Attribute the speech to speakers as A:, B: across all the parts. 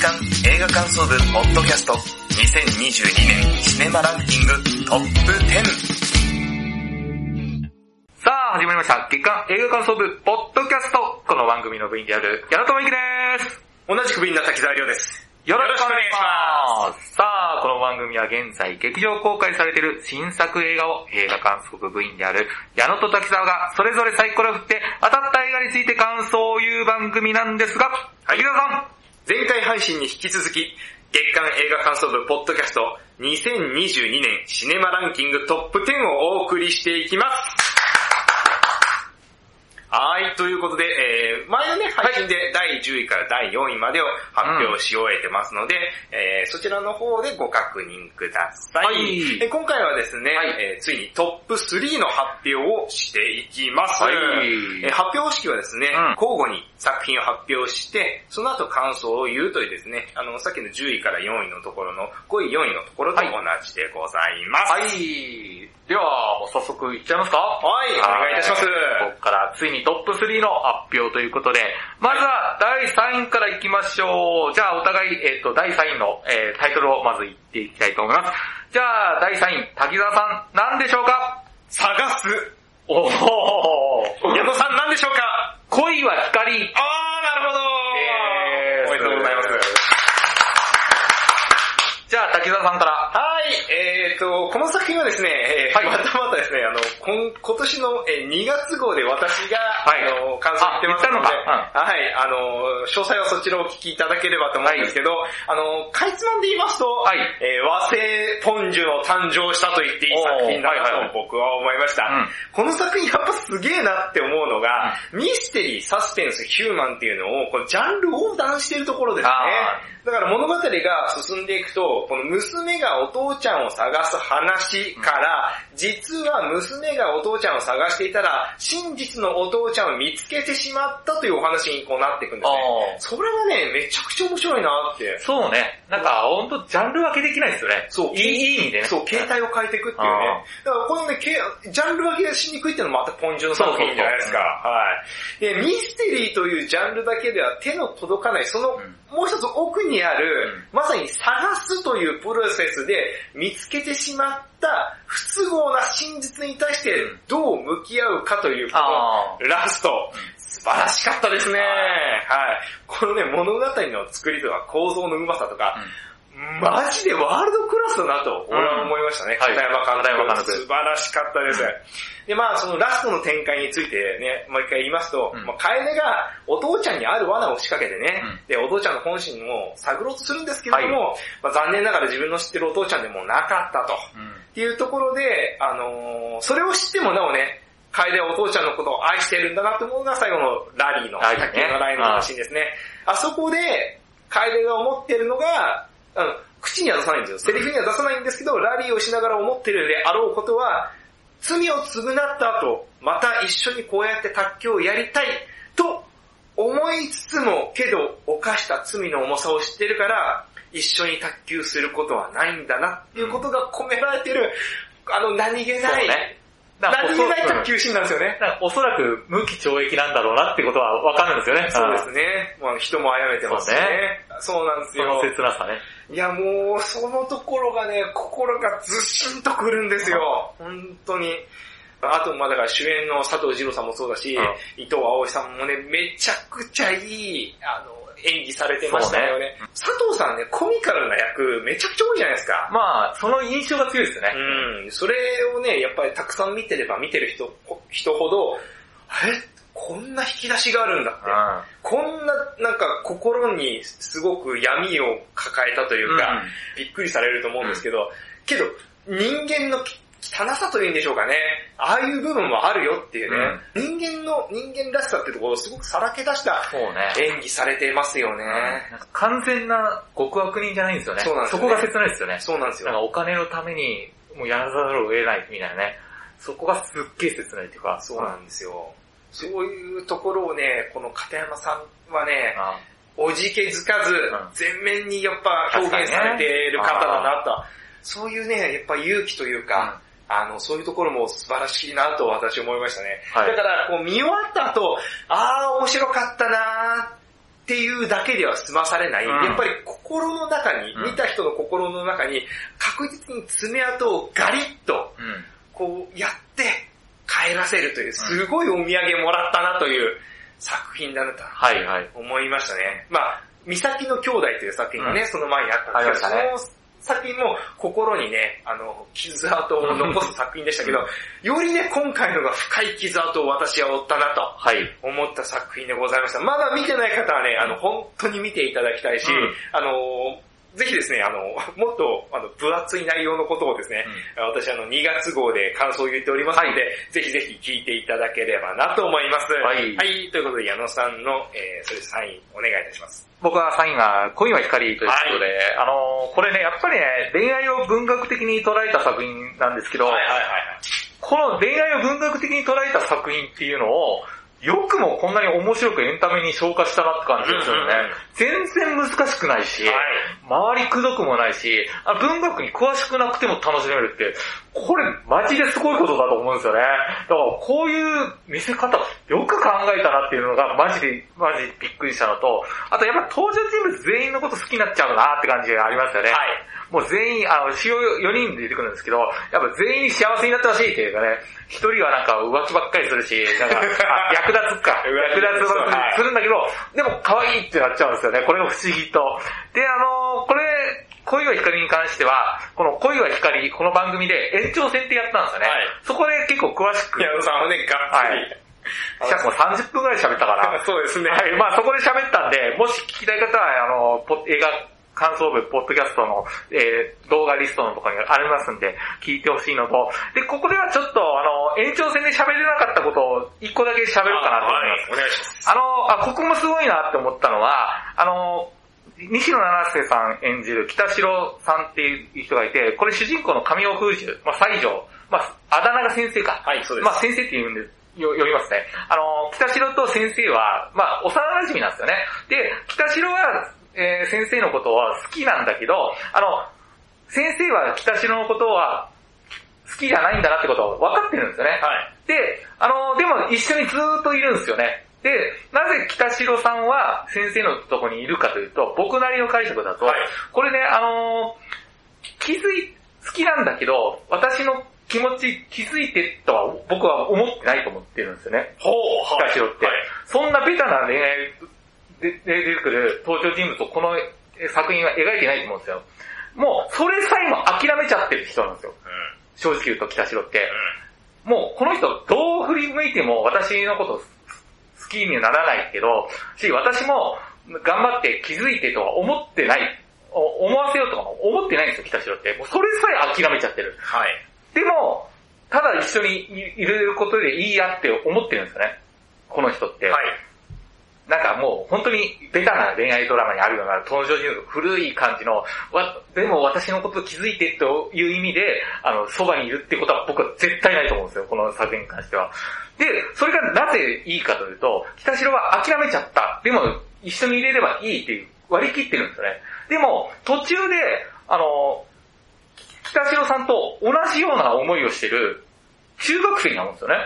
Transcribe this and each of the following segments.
A: 刊映画感想部ポッドキャスト2022年シネマランキングトップ10
B: さあ、始まりました。月間映画感想部、ポッドキャスト。この番組の部員である、矢野智之です。
C: 同じく部員の滝沢亮です。
B: よろしくお願いします。さあ、この番組は現在劇場公開されている新作映画を映画観測部部員である矢野と滝沢がそれぞれサイコロを振って当たった映画について感想を言う番組なんですが、滝沢さん、
C: 前回配信に引き続き、月間映画感想部ポッドキャスト2022年シネマランキングトップ10をお送りしていきます。はい、ということで、えー、前のね、配信で第10位から第4位までを発表し終えてますので、えー、そちらの方でご確認ください。
B: はい
C: え今回はですね、
B: はい
C: えーついにトップ3の発表をしていきます。
B: はい
C: えー発表式はですね、
B: うん
C: 交互に作品を発表して、その後感想を言うというですね、あの、さっきの10位から4位のところの5位、4位のところと同じでございます。
B: はい。では、もう早速いっちゃいますか？
C: はい、お願いいたします。
B: ここからついにトップ3の発表ということで、まずは第3位からいきましょう。じゃあお互い、えっ、と、第3位の、えータイトルをまず言っていきたいと思います。じゃあ、第3位、滝沢さん、何でしょうか？
C: 探す。
B: おー
C: 矢野さん何でしょうか？
B: 恋は光。
C: あー、なるほど
B: えー
C: おめでとうございます。
B: じゃあ、滝沢さんから。
C: はい、えーと、この作品はですね、えー
B: はい。
C: またまたですね、あの、今今年のえー2月号で私が、
B: はい。
C: あの、感想言ってますので、
B: あ言ったの
C: はい、あの、詳細はそちらをお聞きいただければと思うんですけど、あの、かいつまんで言いますと、
B: はい。
C: えー和製ポンジュの誕生したと言っていい作品だな
B: おーはいはいはい
C: と僕は思いました。
B: うん。
C: この作品やっぱすげえなって思うのが、ミステリー、サスペンス、ヒューマンっていうのを、このジャンル横断してるところですね。
B: あ。
C: だから物語が進んでいくと、この娘がお父ちゃんを探す話から、実は娘がお父ちゃんを探していたら、真実のお父ちゃんを見つけてしまったというお話にこうなっていくんですね。それがね、めちゃくちゃ面白いなって。
B: そうね。なんか、ほんと、ジャンル分けできないですよね。
C: そう
B: いい意味でね。
C: そう、形態を変えていくっていうね。だからこのね、けジャンル分けしにくいっていうのもまたポンジュの作品じゃないですか。はい。で、ミステリーというジャンルだけでは手の届かない、その、
B: うん
C: もう一つ奥にある、まさに探すというプロセスで見つけてしまった不都合な真実に対してどう向き合うかという、こ
B: あ
C: のラスト。素晴らしかったですね。はい。このね、物語の作りとか構造のうまさとか、マジでワールドクラスだなと、俺は思いましたね。
B: はい
C: 片山監督。
B: 片山監督
C: 素晴らしかったです。で、まあ、そのラストの展開についてね、もう一回言いますと、
B: うん
C: まあ、楓がお父ちゃんにある罠を仕掛けてね、
B: うん
C: で、お父ちゃんの本心を探ろうとするんですけれども、まあ、残念ながら自分の知ってるお父ちゃんでもなかったと。
B: うん
C: っていうところで、あのーそれを知ってもなおね、楓はお父ちゃんのことを愛してるんだなって思うのが最後のラリーの、卓球のラインのシーンですね。あそこで、楓が思ってるのが、あの、口には出さないんですよ。セリフには出さないんですけど、ラリーをしながら思ってるであろうことは、罪を償った後、また一緒にこうやって卓球をやりたいと思いつつも、けど犯した罪の重さを知ってるから、一緒に卓球することはないんだなっていうことが込められてる、あの何気ない、
B: ね。
C: 何気ない
B: おそ
C: 卓球シーンなんですよね。
B: だからおそらく無期懲役なんだろうなってことはわかるんですよね。
C: そうですね。まあ人も殺めてますしね。そうなんですよ。
B: 切なさね。
C: いやもう、そのところがね、心がずっしんとくるんですよ。本当に。あと、まあだから主演の佐藤二郎さんもそうだし、伊藤葵さんもね、めちゃくちゃいい、あの、演技されてましたよね。佐藤さんね、コミカルな役めちゃくちゃ多いじゃないですか。
B: まあ、その印象が強いですよね。
C: うん、それをね、やっぱりたくさん見てれば見てる人、人ほど、えこんな引き出しがあるんだって。こんな、なんか心にすごく闇を抱えたというか、びっくりされると思うんですけど、けど、人間の汚さというんでしょうかね。ああいう部分もあるよっていうね。人間の、人間らしさっていうところをすごくさらけ出した
B: そうね。
C: 演技されてますよね。
B: なんか完全な極悪人じゃないんですよね。
C: そうなんですよね
B: こが切ないですよね。
C: そうなんですよ。
B: なんかお金のためにもうやらざるを得ないみたいなね。そこがすっげえ切ないっていうか。
C: そうなんですよ。そういうところをね、この片山さんはね、
B: あ
C: おじけづかず
B: ん、
C: 全面にやっぱ表現されている方だなと。そういうね、やっぱ勇気というか、あの、そういうところも素晴らしいなと私思いましたね。
B: はい
C: だから、こう見終わった後、あー面白かったなーっっていうだけでは済まされない、
B: うん
C: やっぱり心の中に、
B: うん
C: 見た人の心の中に確実に爪痕をガリッと
B: うん。
C: こうやって帰らせるという、すごいお土産もらったなという作品だなと
B: はいはい。
C: 思いましたね。まあ、三崎の兄弟という作品がね、
B: うん
C: その前にあったんですけど、その作品も心にね、あの、傷跡を残す作品でしたけど、よりね、今回のが深い傷跡を私は負ったなと
B: はい。
C: 思った作品でございました。まだ見てない方はね、あの、本当に見ていただきたいし、
B: うん
C: あの、ぜひですね、あの、もっと、あの、分厚い内容のことをですね、私あの、2月号で感想を言っておりますので、ぜひぜひ聞いていただければなと思います。
B: はい
C: ということで、矢野さんの、えー、それサインお願いいたします。
B: 僕はサインが恋は光ということで、あの、これね、やっぱりね、恋愛を文学的に捉えた作品なんですけど、
C: はいはいはい。
B: この恋愛を文学的に捉えた作品っていうのを、よくもこんなに面白くエンタメに消化したなって感じですよね。全然難しくないし、
C: はい
B: 周りくどくもないし、あ文学に詳しくなくても楽しめるって、これマジですごいことだと思うんですよね。だからこういう見せ方、よく考えたなっていうのがマジで、マジでびっくりしたのと、あとやっぱ登場人物全員のこと好きになっちゃうなって感じがありますよね。
C: はい
B: もう全員、あの、主要4人で出てくるんですけど、やっぱ全員に幸せになってほしいっていうかね、一人はなんか浮気ばっかりするし、なんか、あ略奪か。略奪ばっかりするんだけど、でも可愛いってなっちゃうんですよね。これが不思議と。で、あの、これ、恋は光に関しては、この恋は光、この番組で延長戦ってやったんですよね。
C: はい
B: そこで結構詳しく、
C: 矢野さんはね、がっつり。
B: しかも30分くらい喋ったから、
C: そうですね。
B: はい、まあそこで喋ったんで、もし聞きたい方は、あの、ポ映画感想部、ポッドキャストの、えー動画リストのところにありますんで、聞いてほしいのと、で、ここではちょっと、あの、延長戦で喋れなかったことを一個だけ喋ろうかなと思います。
C: はいお願いします。
B: あの、あ、ここもすごいなって思ったのは、あの、西野七瀬さん演じる北城さんっていう人がいて、これ主人公の神尾風樹、まあ、西条、まあ、あだ名が先生か。
C: はい、そうです。
B: まあ先生って言うんで、よ読みますね。あの、北城と先生は、まあ幼馴染なんですよね。で、北城は、えー先生のことは好きなんだけど、あの、先生は北城のことは好きじゃないんだなってことを分かってるんですよね。
C: はい。
B: で、あの、でも一緒にずーっといるんですよね。で、なぜ北城さんは先生のとこにいるかというと、僕なりの解釈だと、
C: はい
B: これね、あの気づい、好きなんだけど、私の気持ち気づいてとは僕は思ってないと思ってるんですよね。
C: ほう、はい。
B: 北城って。
C: はい
B: そんなベタな恋愛でで出てくる登場人物をこのえ作品は描いてないと思うんですよ。もう、それさえも諦めちゃってる人なんですよ。正直言うと北城って。もうこの人どう振り向いても私のこと好きにならないけど、し、私も頑張って気づいてとは思ってない、お思わせようとかも思ってないんですよ、北城って。もうそれさえ諦めちゃってる。
C: はい。
B: でも、ただ一緒にいいることでいいやって思ってるんですよね。この人って。
C: はい。
B: なんかもう本当にベタな恋愛ドラマにあるような登場人物、古い感じの、わ、でも私のこと気づいてという意味で、あの、そばにいるってことは僕は絶対ないと思うんですよ、この作品に関しては。で、それがなぜいいかというと、北城は諦めちゃった。でも、一緒に入れればいいっていう割り切ってるんですよね。でも、途中で、あの、北城さんと同じような思いをしてる中学生に会うんですよね。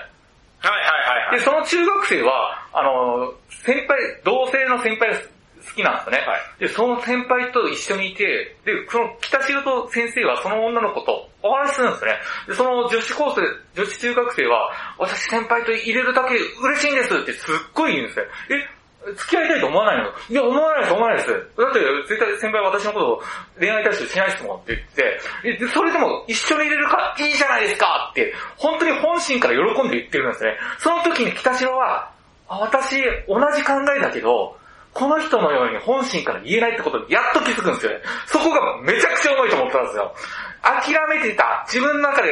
C: はいはいはい。
B: で、その中学生は、あの、先輩、同性の先輩が好きなんですよね。
C: はい
B: で、その先輩と一緒にいて、で、その北城と先生はその女の子とお話しするんですよね。で、その女子高生、女子中学生は、私先輩と入れるだけで嬉しいんですってすっごい言うんですね。え付き合いたいと思わないの？いや、思わないです、思わないです。だって、絶対先輩は私のことを恋愛対象しないですもんって言って、それでも一緒に入れるからいいじゃないですかって、本当に本心から喜んで言ってるんですね。その時に北城は、私、同じ考えだけど、この人のように本心から言えないってことにやっと気づくんですよね。そこがめちゃくちゃ重いと思ったんですよ。諦めてた、自分の中で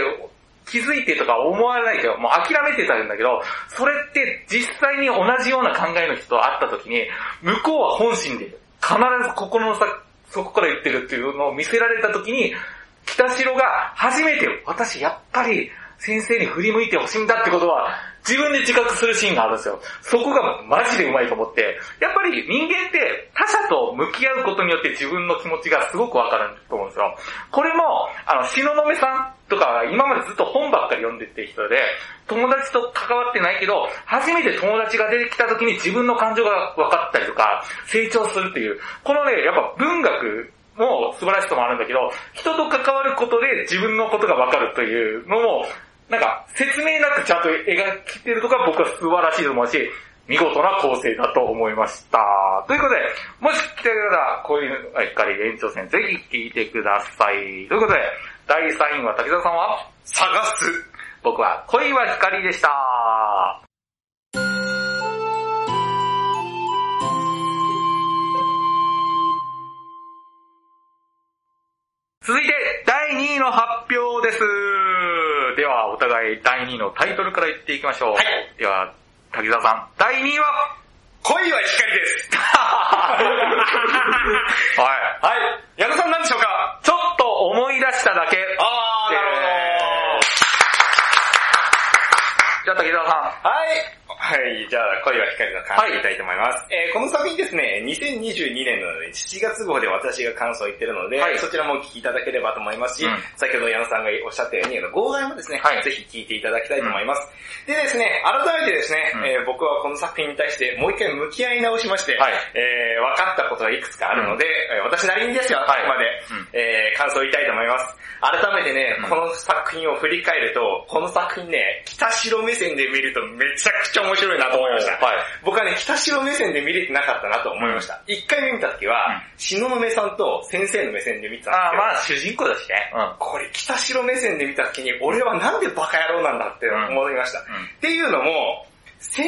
B: 気づいてとか思わないけど、もう諦めてたんだけど、それって実際に同じような考えの人と会った時に、向こうは本心で、必ず心のさ、そこから言ってるっていうのを見せられた時に、北城が初めて、私やっぱり先生に振り向いてほしいんだってことは自分で自覚するシーンがあるんですよ。そこがマジでうまいと思って、やっぱり人間って他者と向き合うことによって自分の気持ちがすごくわかると思うんですよ。これも、あの、東雲さんとか今までずっと本ばっかり読んでって人で、友達と関わってないけど、初めて友達が出てきた時に自分の感情が分かったりとか、成長するっていう、このね、やっぱ文学も素晴らしさもあるんだけど、人と関わることで自分のことが分かるというのも、なんか説明なくちゃんと描きてるとか僕は素晴らしいと思うし、見事な構成だと思いました。ということで、もし来てる方は、こういうあっかり延長戦ぜひ聞いてください。ということで、第3位は滝沢さんは
C: 探す。
B: 僕は恋は光でした。続いて、第2位の発表です。では、お互い第2位のタイトルから言っていきましょう。
C: はい
B: では、滝沢さん、第2位は？
C: 恋は光です。
B: はい。
C: はい。矢野さん何でしょうか？
B: ちょっと思い出しただけ。
C: あー、なるほど。
B: じゃあ、滝沢さん。
C: はい。はい。じゃあ、恋は光の感想を言い。たいと思います。えーこの作品ですね、2022年の7月号で私が感想を言ってるので、
B: はい。
C: そちらもお聞きいただければと思いますし、
B: うん。
C: 先ほど矢野さんがおっしゃったように、号外もですね、
B: はい。
C: ぜひ聞いていただきたいと思います。でですね、改めてですね、
B: うん。
C: えー僕はこの作品に対してもう一回向き合い直しまして、
B: はい。
C: えー分かったことがいくつかあるので、えー私なりにですよ、あ
B: はい
C: くまで、
B: うん。
C: えー感想を言いたいと思います。改めてね、
B: うん。
C: この作品を振り返ると、この作品ね、北城目線で見るとめちゃくちゃ面白いなと思いました。
B: はい。
C: 僕はね、北城目線で見れてなかったなと思いました。一、回目見た時は、篠目さんと先生の目線で見てたんですけど、
B: まあ主人公だしね。うん。
C: これ北城目線で見た時に、俺はなんでバカ野郎なんだって思いました。っていうのも、先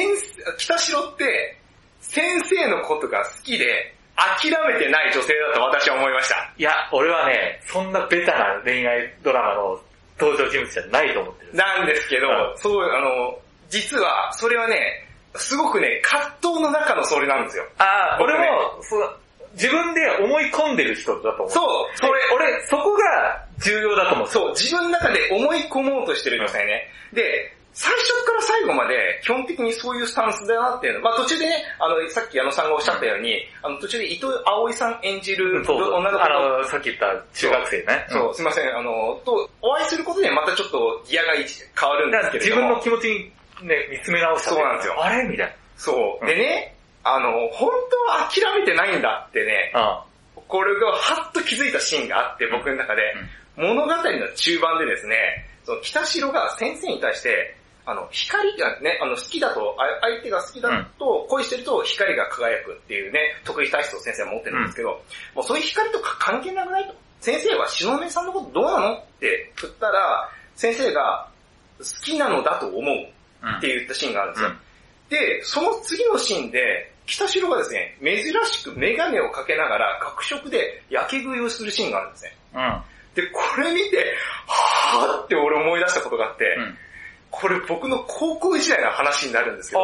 C: 北城って、先生のことが好きで、諦めてない女性だと私は思いました。
B: いや、俺はね、そんなベタな恋愛ドラマの登場人物じゃないと思ってる。
C: なんですけど、
B: うん
C: そう、あの、実は、それはね、すごくね、葛藤の中のそれなんですよ。
B: ああ、俺も、そう自分で思い込んでる人だと思う。
C: そう、
B: それ、俺、そこが重要だと思う。
C: そう、自分の中で思い込もうとしてる女性ね。で、最初から最後まで基本的にそういうスタンスだなっていうの。まあ途中でね、あの、さっき矢野さんがおっしゃったように、あの途中で伊藤葵さん演じる女の子
B: あ
C: と、
B: の、さっき言った中学生ね。
C: そう、すいません、あの、と、お会いすることでまたちょっとギアが変わるんですけれども。
B: 分の気持ちにね、見つめ直した。
C: そうなんですよ。
B: あれ？みたい
C: そう。
B: うん。
C: でね、あの、本当は諦めてないんだってね、
B: な。
C: これがはっと気づいたシーンがあって、僕の中で、物語の中盤でですね、その北城が先生に対して、あの、光がね、あの、好きだと、あ相手が好きだと、恋してると光が輝くっていうね、得意体質を先生は持ってるんですけど、もうそういう光とか関係なくないと。先生は篠目さんのことどうなのって振ったら、先生が好きなのだと思う。
B: うん。
C: って言ったシーンがあるんですよ。
B: うん
C: で、その次のシーンで、北城がですね、珍しくメガネをかけながら学食で焼け食いをするシーンがあるんですね。
B: うん。
C: で、これ見て、はぁって俺思い出したことがあって、
B: うん。
C: これ僕の高校時代の話になるんですけど、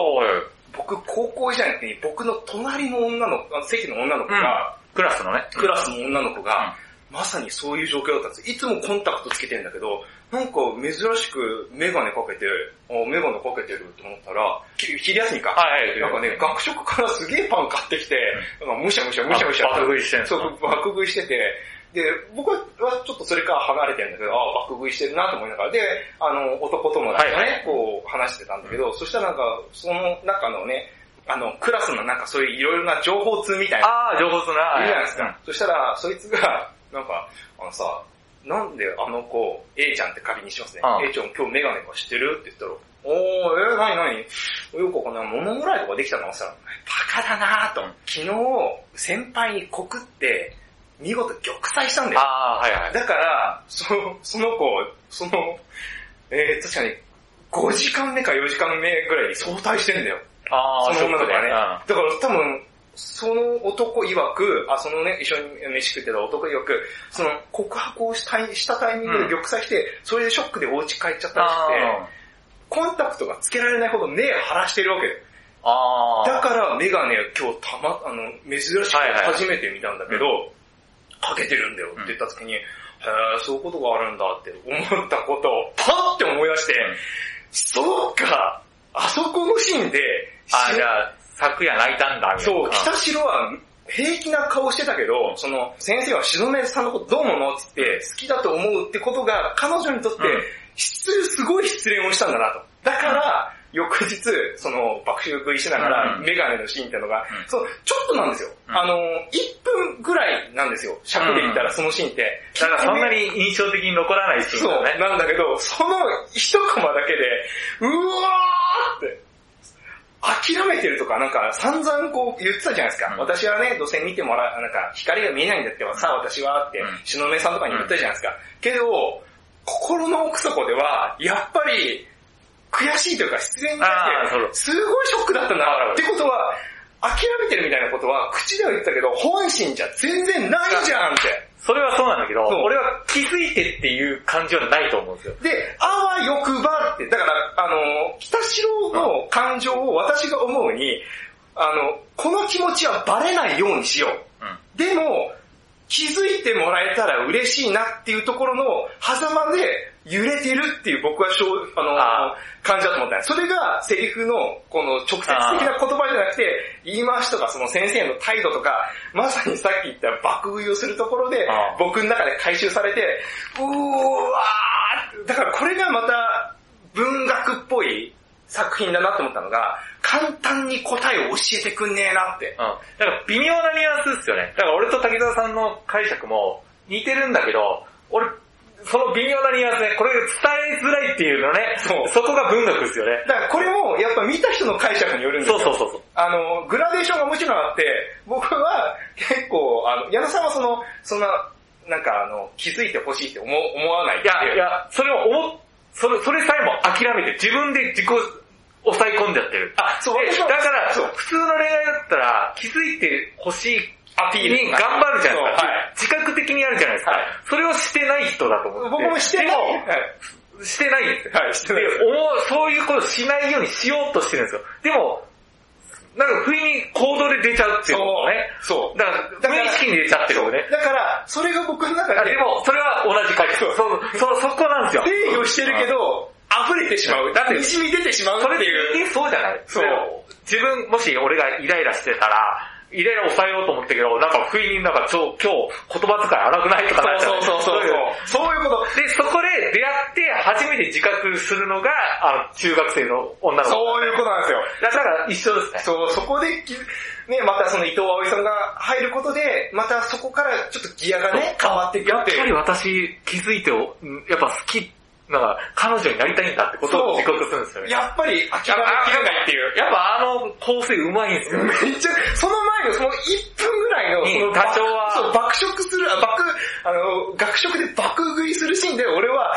C: 僕高校時代の時に僕の隣の女の子、あの席の女の子が、
B: クラスのね。
C: クラスの女の子が、まさにそういう状況だったんです。いつもコンタクトつけてるんだけど、なんか珍しくメガネかけて、あメガネかけてると思ったら、き昼休みか。
B: はいはい。
C: なんかね、学食からすげえパン買ってきて、なんかむしゃむしゃむしゃむしゃ。
B: 爆食いして
C: そう、爆食いしてて、で、僕はちょっとそれから離れてるんだけど、ああ、爆食いしてるなと思いながら、で、あの、男友達とね、
B: はいはい
C: こう話してたんだけど、そしたらなんか、その中のね、あの、クラスのなんかそういういろいろな情報通みたいな、
B: ああ、情報すな。
C: いるじゃないですか。そしたら、そいつが、なんか、あのさ、なんであの子、A ちゃんって仮にしますね。A ちゃん今日メガネかしてるって言ったら、おー、えー、なになによくわかんない。物もらいとかできたの？さ、バカだなぁと。昨日、先輩に告って、見事玉砕したんだよ。
B: ああ、はいはい。
C: だから、そその子、その、えー、確かに、5時間目か4時間目ぐらいに早退してんだよ。
B: ああ、
C: その女の子がね。だから多分、その男曰く、あ、そのね、一緒に飯食ってた男曰く、その告白をしたしたタイミングで玉砕して、それでショックでお家帰っちゃったらしくて、コンタクトがつけられないほど目腫らしてるわけよ。
B: ああ。
C: だからメガネを今日たま、あの、珍しく
B: はいはい
C: 初めて見たんだけど、かけてるんだよって言った時に、へーそういうことがあるんだって思ったことをパッて思い出して、そうかあそこのシーンで、
B: あ、じゃあ、昨夜泣いたんだ、みたいな。
C: そう、北城は平気な顔してたけど、その、先生は篠宮さんのことどう思うのって言って、好きだと思うってことが、彼女にとって
B: うん、
C: 失礼、すごい失恋をしたんだなと。だから、翌日、その、爆笑食いしながら、
B: うん
C: メガネのシーンっていうのが、
B: うん
C: そう、ちょっとなんですよ。
B: うん
C: あの、1分ぐらいなんですよ。尺で言ったら、そのシーンって。
B: だからそんなに印象的に残らないシーン
C: そう、
B: だね。
C: なんだけど、その一コマだけで、うわーって、諦めてるとか、なんか散々こう言ってたじゃないですか。
B: うん
C: 私はね、どうせ見てもらう、なんか光が見えないんだってさ、私はって
B: うん、
C: 篠宮さんとかに言ったじゃないですか。けど、心の奥底では、やっぱり、悔しいというか、失恋に
B: あ
C: 対
B: ーそう
C: して、すごいショックだったんだな。ってことは、諦めてるみたいなことは、口では言ってたけど、本心じゃ全然ないじゃんって。
B: それはそうなんだけど、俺は気づいてっていう感じはないと思うんですよ。
C: で、あわよくばって、だから、あの、北城の感情を私が思うに、あの、この気持ちはバレないようにしよう。
B: うん。
C: でも、気づいてもらえたら嬉しいなっていうところの狭間で揺れてるっていう僕はしょうあの
B: あ
C: 感じだと思ったねそれがセリフのこの直接的な言葉じゃなくて、言い回しとかその先生の態度とか、まさにさっき言った爆食いをするところで
B: あ、
C: 僕の中で回収されて、うーわーだからこれがまた文学っぽい作品だなって思ったのが、簡単に答えを教えてくんねえなって。
B: うん。だから微妙なニュアンスですよね。だから俺と滝沢さんの解釈も似てるんだけど、俺、その微妙なニュアンスね、これ伝えづらいっていうのね、
C: そう
B: こが文学ですよね。
C: だからこれもやっぱ見た人の解釈によるんですよ。
B: そうそうそうそう。
C: あの、グラデーションがもちろんあって、僕は結構、あの、矢野さんはその、そんな、なんかあの、気づいてほしいって思思わない
B: いや、いや、それを思っ、それ、それさえも諦めて、自分で自己抑え込んじゃってる。
C: あ、そう、
B: だから、普通の恋愛だったら、気づいてほしい
C: アピール
B: に頑張るじゃないですか。自覚的にやるじゃないですか。
C: はい
B: それをしてない人だと思って。
C: 僕もしてない。
B: してないんですよ。
C: はいしてない
B: そういうことしないようにしようとしてるんですよ。でも、なんか不意に行動で出ちゃうっていうのね。
C: そう。
B: だから、無意識に出ちゃってるよね。
C: だから、それが僕の中で
B: あで、も、それは同じ回そう、そう、そ、そこなんですよ。
C: 制御してるけど、溢れてしまう。
B: だって
C: 滲み出てしまう
B: それって
C: いう。
B: そうじゃない？
C: そう
B: 自分、もし俺がイライラしてたら、イライラ抑えようと思ったけど、なんか不意になんか今日言葉遣い荒くないとかなっちゃう。
C: そうそうそうそう。そういうこと。
B: で、そこで出会って初めて自覚するのが、あの、中学生の女の子。
C: そういうことなんですよ。
B: だから一緒ですね。
C: そう、そこでき、ね、またその伊藤葵さんが入ることで、またそこからちょっとギアがね、変わっていくっいう。
B: やってぱり私気づいてやっぱ好き、なんか彼女になりたいんだってことを自覚するんですよね。
C: やっぱり諦めきれないっていう。
B: やっぱあの構成うまいんですよ。
C: めっちゃ、その前のその1分ぐらいの、
B: に
C: その
B: 多少は
C: そう、爆食する、あ爆、あの、学食で爆食いするシーンで俺は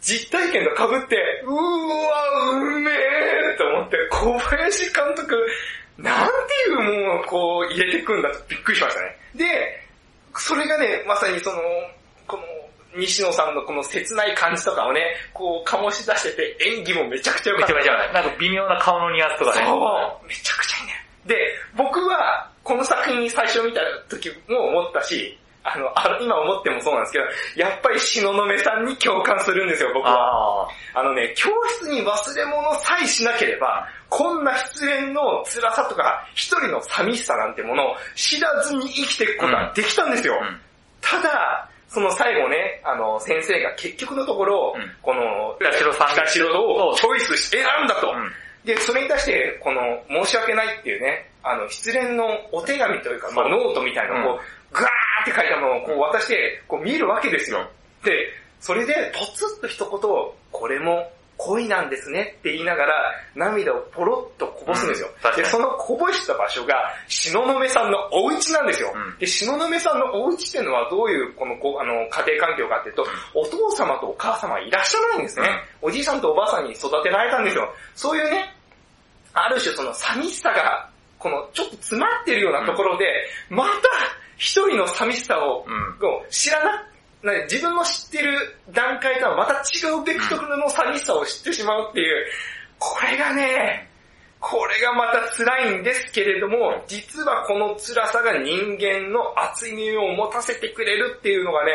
C: 実体験が被って、うーわ、うめえと思って、小林監督、なんていうもんをこう入れてくんだとびっくりしましたね。で、それがね、まさにその、この、西野さんのこの切ない感じとかをね、こう醸し出してて演技もめちゃくちゃ良かった。
B: めちゃめちゃ、なんか微妙な顔のニュアンスとかね。
C: そう、めちゃくちゃいいね。で、僕はこの作品最初見た時も思ったし、あの、あの今思ってもそうなんですけど、やっぱり東雲さんに共感するんですよ、僕は。
B: あ
C: あのね、教室に忘れ物さえしなければ、こんな失恋の辛さとか、一人の寂しさなんてものを知らずに生きていくことができたんですよ。
B: あ。うん。
C: ただ、その最後ね、あの、先生が結局のところ、
B: うん。
C: この、
B: 北城さん。
C: 北城をチョイスして選んだと。
B: うん。
C: で、それに対して、この、申し訳ないっていうね、あの、失恋のお手紙というか、まあ、ノートみたいなのをこう、ぐわーって書いたものをこう渡して、こう見るわけですよ。で、それで、ポツッと一言、これも恋なんですねって言いながら、涙をポロッとこぼすんですよ。
B: うん
C: で、そのこぼした場所が、東雲さんのお家なんですよ。
B: うん
C: で、東雲さんのお家っていうのはどういう、この、こうあの、家庭環境かっていうと、お父様とお母様はいらっしゃらないんですね。おじいさんとおばあさんに育てられたんですよ。そういうね、ある種その寂しさが、このちょっと詰まってるようなところで、また一人の寂しさを、知らな、な自分の知ってる段階とはまた違うベクトルの寂しさを知ってしまうっていう、これがね、これがまた辛いんですけれども、実はこの辛さが人間の熱い匂いを持たせてくれるっていうのがね、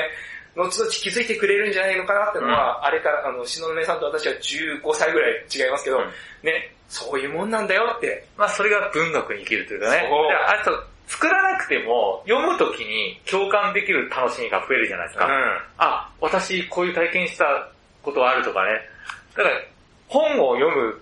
C: 後々気づいてくれるんじゃないのかなってのは、あれから、あの、篠宮さんと私は15歳ぐらい違いますけど、
B: うん
C: ね、そういうもんなんだよって。
B: まあそれが文学に生きるというかね。あと、作らなくても、読むときに共感できる楽しみが増えるじゃないですか。あ、私こういう体験したことあるとかね。だから、本を読む、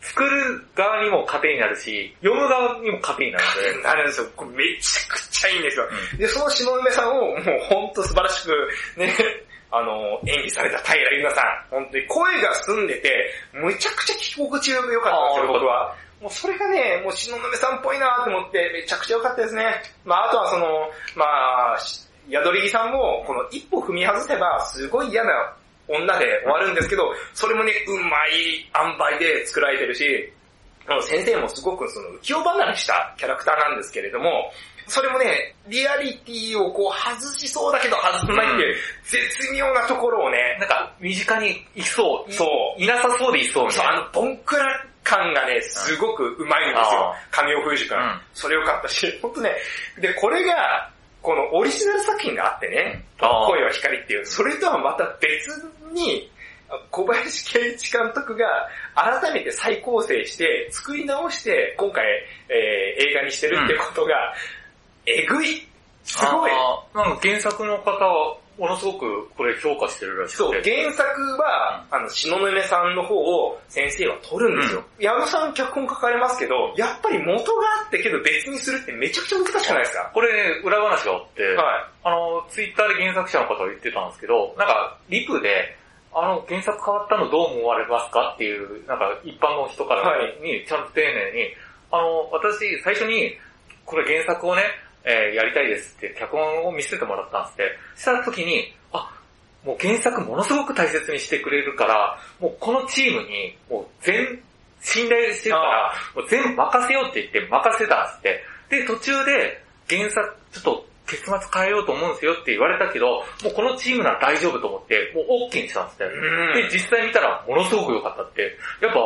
B: 作る側にも糧になるし、読む側にも糧になるので。
C: なるんですよ。これめちゃくちゃいいんですよ。
B: う
C: で、その篠梅さんをもうほんと素晴らしくね、あの、演技された平ゆなさん。本当に声が澄んでて、むちゃくちゃ聞き心地が良かったんですよ、僕は。もうそれがね、もう篠梅さんっぽいなと思って、めちゃくちゃ良かったですね。まああとはその、まあ、し宿り木さんも、この一歩踏み外せば、すごい嫌な女で終わるんですけど、それもね、うまい塩梅で作られてるし、先生もすごくその浮世離れしたキャラクターなんですけれども、それもね、リアリティをこう外しそうだけど外さないっていう、絶妙なところをね、
B: なんか、身近にいそう。い
C: そう
B: いなさそうでいそうみ
C: そう、
B: たいな。
C: あの、ボンクラ感がね、すごくうまいんですよ。
B: あ。
C: 神尾風樹君、
B: うん。
C: それよかったし、ほんとね、で、これが、このオリジナル作品があってね、
B: うん。あー
C: 声は光っていう、それとはまた別に、小林圭一監督が改めて再構成して、作り直して、今回、えー映画にしてるってことが、えぐい。すごい。
B: なんか原作の方は、ものすごくこれ評価してるらし
C: そう。原作は、あの、篠宮さんの方を先生は取るんですよ。矢野さん脚本書かれますけど、やっぱり元があってけど別にするってめちゃくちゃ難しくないですか？
B: これね、裏話があって、
C: は
B: あの、ツイッターで原作者の方が言ってたんですけど、なんか、リプで、あの、原作変わったのどう思われますかっていう、なんか、一般の人から
C: はい。
B: に、ちゃんと丁寧に、あの、私、最初に、これ原作をね、えーやりたいですって、脚本を見せてもらったんですって。した時に、あ、もう原作ものすごく大切にしてくれるから、もうこのチームに、もう全、信頼してるから、もう全部任せようって言って任せたんですって。で、途中で原作、ちょっと結末変えようと思うんですよって言われたけど、もうこのチームなら大丈夫と思って、もう OK にしたんですね。
C: うん
B: で、実際見たらものすごく良かったって。やっぱ、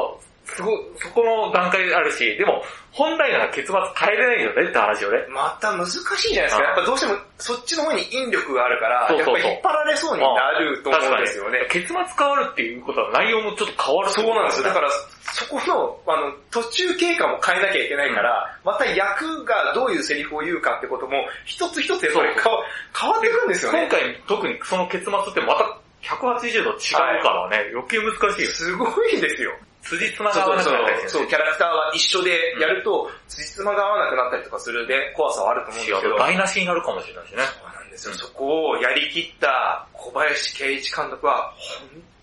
B: すごい、そこの段階あるし、でも、本来なら結末変えれないよねって話をね。
C: また難しいじゃないですか。
B: うん
C: やっぱどうしてもそっちの方に引力があるから、
B: そうそうそう
C: やっぱ引っ張られそうになると思うんですよね。
B: 結末変わるっていうことは内容もちょっと変わる
C: そうなんですよ。だから、そこの、あの、途中経過も変えなきゃいけないから、また役がどういうセリフを言うかってことも、一つ一つやっぱり変わってくるんですよね。
B: 今回特にその結末ってまた180度違うからね、余計難しいよ。
C: すごいですよ。
B: 辻褄が合わなくなったりする
C: そう、キャラクターは一緒でやると、辻褄が合わなくなったりとかするで、怖さはあると思うんですけど。
B: 台無しになるかもしれないしね。
C: そうなんですよ。そこをやりきった小林圭一監督は、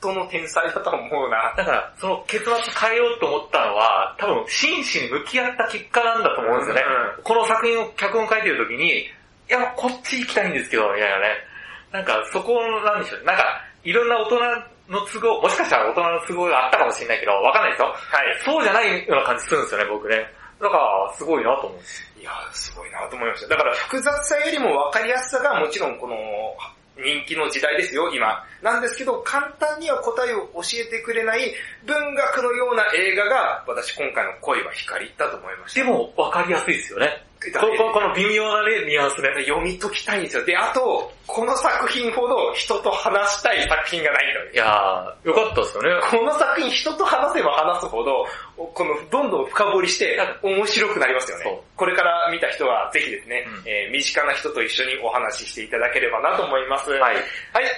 C: 本当の天才だと思うな。
B: だから、その結末変えようと思ったのは、多分真摯に向き合った結果なんだと思うんですよね。
C: う
B: この作品を脚本書いてる時に、いや、こっち行きたいんですけど、みたいなね。なんか、そこなんでしょうね。なんか、いろんな大人の都合、もしかしたら大人の都合があったかもしれないけど、わかんないですよ。
C: はい。
B: そうじゃないような感じするんですよね、僕ね。だから、すごいなと思うんです。
C: いやー、すごいなと思いました。だから複雑さよりも分かりやすさがもちろんこの人気の時代ですよ、今。なんですけど、簡単には答えを教えてくれない文学のような映画が、私今回の恋は光だと思いました。
B: でも、わかりやすいですよね。
C: だ
B: こここの微妙なね、ニュアンスね。
C: 読み解きたいんですよ。で、あと、この作品ほど人と話したい作品がないんだよ
B: いやー、よかったですよね。
C: この作品人と話せば話すほど、このどんどん深掘りして面白くなりますよね。これから見た人はぜひですね、
B: うん
C: えー身近な人と一緒にお話ししていただければなと思います。はい。
B: はい。
C: はい、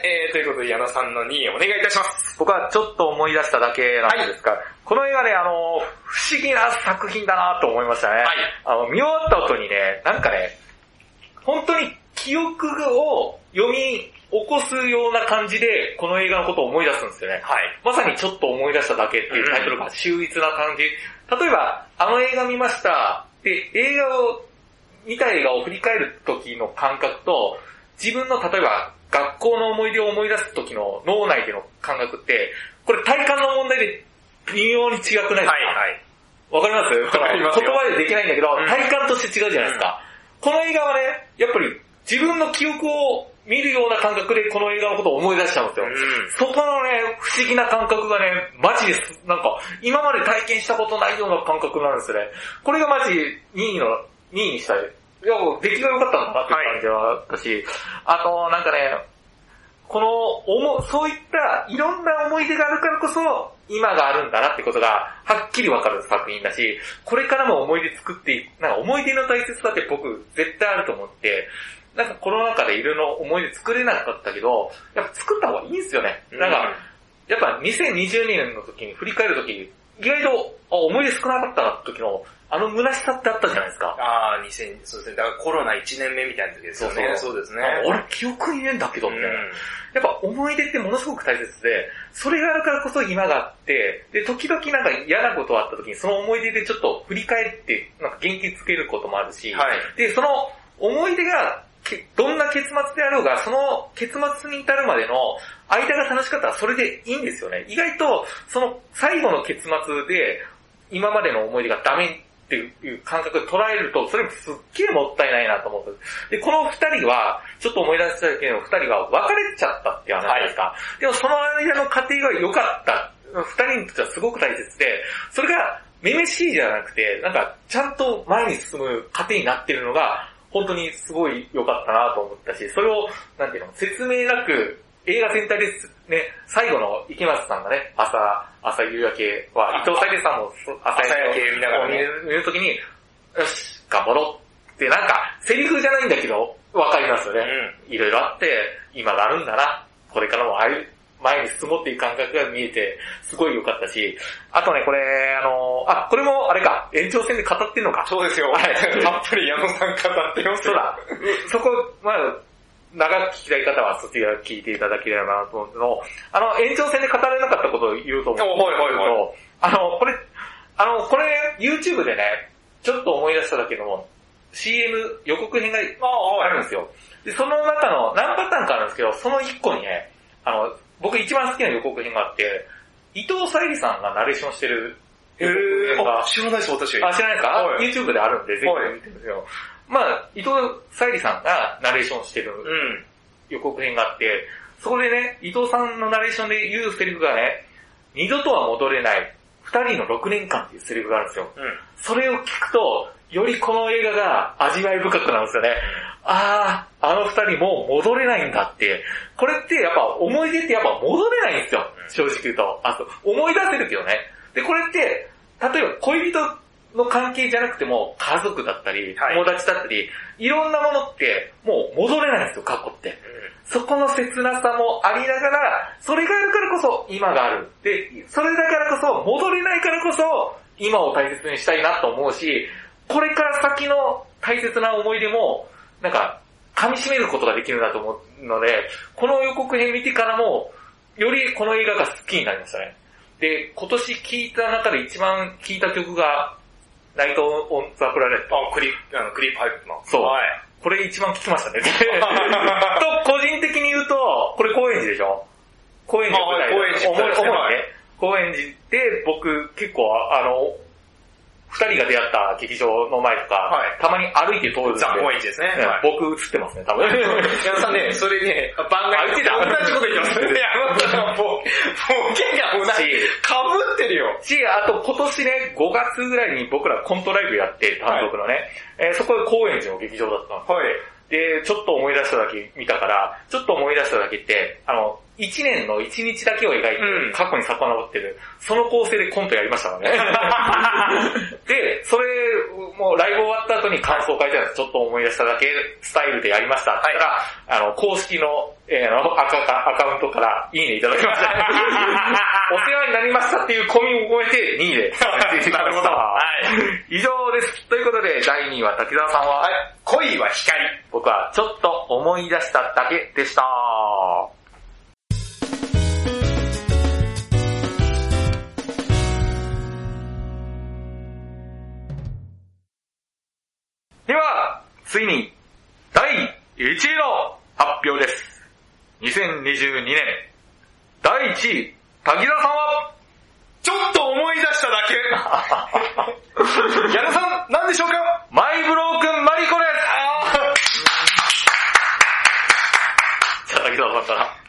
C: えー、ということで矢野さんの2位お願いいたします。
B: 僕はちょっと思い出しただけなんですが、この映画ね、あの、不思議な作品だなと思いましたね。
C: はい
B: あの、見終わった後にね、なんかね、本当に記憶を読み起こすような感じで、この映画のことを思い出すんですよね。
C: はい。
B: まさにちょっと思い出しただけっていうタイトルが秀逸な感じ。例えば、あの映画見ました。で、映画を、見た映画を振り返る時の感覚と、自分の例えば、学校の思い出を思い出す時の脳内での感覚って、これ体感の問題で微妙に違くないですか？
C: はい、はい。
B: わかります？
C: わかりますよ
B: 言葉でできないんだけど、
C: うん
B: 体感として違うじゃないですか。この映画はね、やっぱり自分の記憶を見るような感覚でこの映画のことを思い出しちゃうんですよ。
C: うん
B: そこのね、不思議な感覚がね、マジです。なんか、今まで体験したことないような感覚なんですよね。これがマジ2位の、2位にしたい。いや、もう出来が良かったんだなって感じはあったし、あと、なんかね、この思、そういったいろんな思い出があるからこそ、今があるんだなってことが、はっきりわかる作品だし、これからも思い出作っていなんか思い出の大切さって僕絶対あると思って、なんかコロナ禍でいろいろ思い出作れなかったけど、やっぱ作った方がいいんですよね。なんか、やっぱ2020年の時に振り返る時、意外と、あ、思い出少なかったなって時の、あの虚しさってあったじゃないですか。
C: ああ、2000、そうですね。だからコロナ1年目みたいな時ですよね。
B: そう
C: ですね。
B: あ俺記憶にねえんだけど、みたいな。
C: うん
B: やっぱ思い出ってものすごく大切で、それがあるからこそ今があって、で、時々なんか嫌なことがあった時にその思い出でちょっと振り返って、なんか元気つけることもあるし、
C: はい。
B: で、その思い出が、けどんな結末であろうが、その結末に至るまでの間が楽しかったらそれでいいんですよね。意外と、その最後の結末で、今までの思い出がダメっていう感覚で捉えると、それもすっげえもったいないなと思うんで。この二人は、ちょっと思い出したけど、二人は別れちゃったっていう話ですか。でもその間の過程が良かった。二人にとってはすごく大切で、それが、めめしいじゃなくて、なんか、ちゃんと前に進む過程になってるのが、本当にすごい良かったなと思ったし、それを、なんていうの、説明なく、映画全体ですね、最後の池松さんがね、朝、朝夕焼けは、
C: あ
B: 伊藤沙莉さんもそ朝
C: 朝焼け見ながらね
B: 見るときに、よし、頑張ろうって、なんか、セリフじゃないんだけど、わかりますよね。いろいろあって、今があるんだな。これからもああいう前に進もうっていう感覚が見えて、すごい良かったし、あとね、これ、あの、あ、これもあれか、延長戦で語ってんのか。
C: そうですよ。
B: はい
C: たっぷり矢野さん語ってますよ。
B: そうだ。そこ、まあ長く聞きたい方はそちら聞いていただければなと思うのあの、延長戦で語れなかったことを言うと思うんですけど、あの、これ、あの、これ、YouTube でね、ちょっと思い出しただけども、CM 予告編が
C: あ
B: るんですよ。で、その中の何パターンかあるんですけど、その1個にね、あの、僕一番好きな予告編があって、伊藤沙莉さんがナレーションしてる
C: え
B: 編が
C: あ、知らないです、私。
B: あ、知らないですか、
C: はい
B: ?YouTube であるんで、ぜひ見てみてよ。まあ、伊藤沙莉さんがナレーションしてる
C: うん。
B: 予告編があって、そこでね、伊藤さんのナレーションで言うセリフがね、二度とは戻れない二人の6年間っていうセリフがあるんですよ。
C: うん。
B: それを聞くと、よりこの映画が味わい深くなるんですよね。あー、あの二人もう戻れないんだって。これってやっぱ思い出ってやっぱ戻れないんですよ。正直言うと。あそう思い出せるけどね。で、これって、例えば恋人の関係じゃなくても家族だったり、
C: はい
B: 友達だったり、いろんなものってもう戻れないんですよ、過去って。そこの切なさもありながら、それがあるからこそ今がある。で、それだからこそ、戻れないからこそ、今を大切にしたいなと思うし、これから先の大切な思い出も、なんか、噛み締めることができるなと思うので、この予告編見てからも、よりこの映画が好きになりましたね。で、今年聴いた中で一番聴いた曲が、ナイト・オン・ザ・プラネット。
C: あ、クリあのクリープハイプの。
B: そう
C: はい。
B: これ一番聞きましたね。と、個人的に言うと、これ高円寺でしょ？高円寺
C: 高円寺
B: 主に
C: ですね
B: 主にね、高円寺で僕結構あの、二人が出会った劇場の前とか、
C: はい
B: たまに歩いて通るんで、
C: ザ・高円寺ですね。
B: ね
C: はい。
B: 僕映ってますね、多分。
C: 矢野さんね、それね、番外
B: あ言ってた
C: 同じこと言ってます。いや、あなたのボボケが同じ。
B: し、
C: かぶってるよ。
B: し、あと今年ね、5月ぐらいに僕らコントライブやって、単独のね、えーそこで高円寺の劇場だったの。
C: はい。
B: で、ちょっと思い出しただけ見たから、ちょっと思い出しただけって、あの、一年の一日だけを描いて
C: うん、
B: 過去に遡ってる、その構成でコントやりましたからね。で、それ、もうライブ終わった後に感想を書いてあるんです。ちょっと思い出しただけ、スタイルでやりましたって言ったら、あの、公式の、えーあのアカアカウントからいいねいただきました。お世話になりましたっていう込みを込めて2位で。
C: なるほど。は
B: 以上です。ということで、第2位は滝沢さんは、
C: はい。恋は光。
B: 僕はちょっと思い出しただけでした。ついに、第1位の発表です。2022年、第1位、滝沢さんは、
C: ちょっと思い出しただけ。矢野さん、何でしょうか？
B: マイブロークンマリコですじゃあ滝沢さんから。